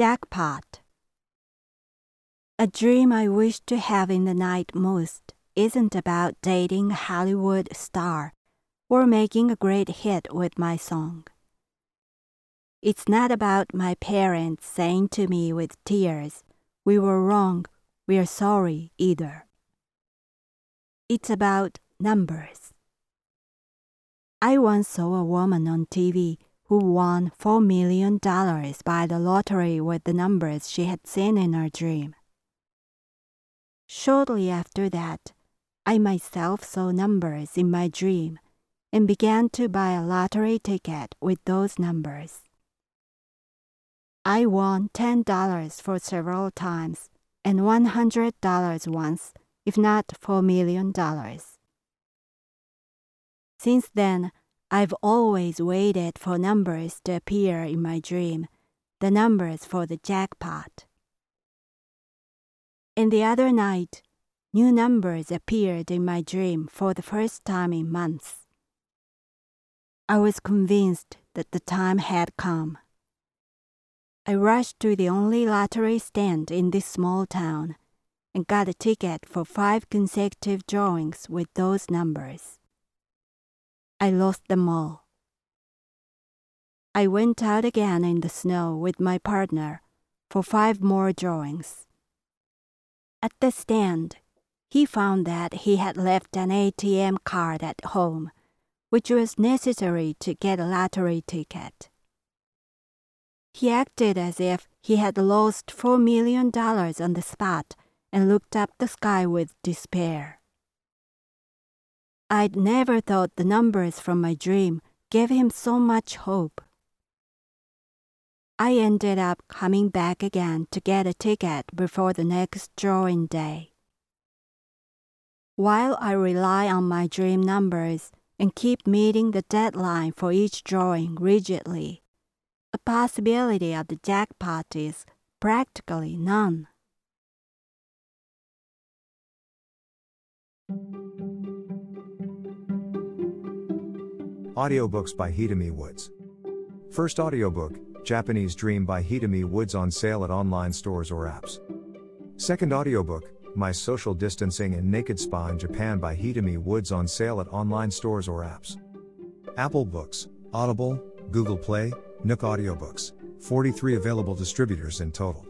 Jackpot. A dream I wish to have in the night most isn't about dating a Hollywood star or making a great hit with my song. It's not about my parents saying to me with tears, We were wrong, we are sorry either. It's about numbers. I once saw a woman on TV who won $4 million by the lottery with the numbers she had seen in her dream. Shortly after that, I myself saw numbers in my dream and began to buy a lottery ticket with those numbers. I won $10 for several times and $100 once, if not $4 million. Since then, I've always waited for numbers to appear in my dream, the numbers for the jackpot. And the other night, new numbers appeared in my dream for the first time in months. I was convinced that the time had come. I rushed to the only lottery stand in this small town and got a ticket for five consecutive drawings with those numbers. I lost them all. I went out again in the snow with my partner for five more drawings. At the stand, he found that he had left an ATM card at home, which was necessary to get a lottery ticket. He acted as if he had lost four million dollars on the spot and looked up the sky with despair. I'd never thought the numbers from my dream gave him so much hope. I ended up coming back again to get a ticket before the next drawing day. While I rely on my dream numbers and keep meeting the deadline for each drawing rigidly, the possibility of the jackpot is practically none. Audiobooks by Hitomi Woods. First audiobook, Japanese Dream by Hitomi Woods on sale at online stores or apps. Second audiobook, My Social Distancing and Naked Spa in Japan by Hitomi Woods on sale at online stores or apps. Apple Books, Audible, Google Play, Nook Audiobooks, 43 available distributors in total.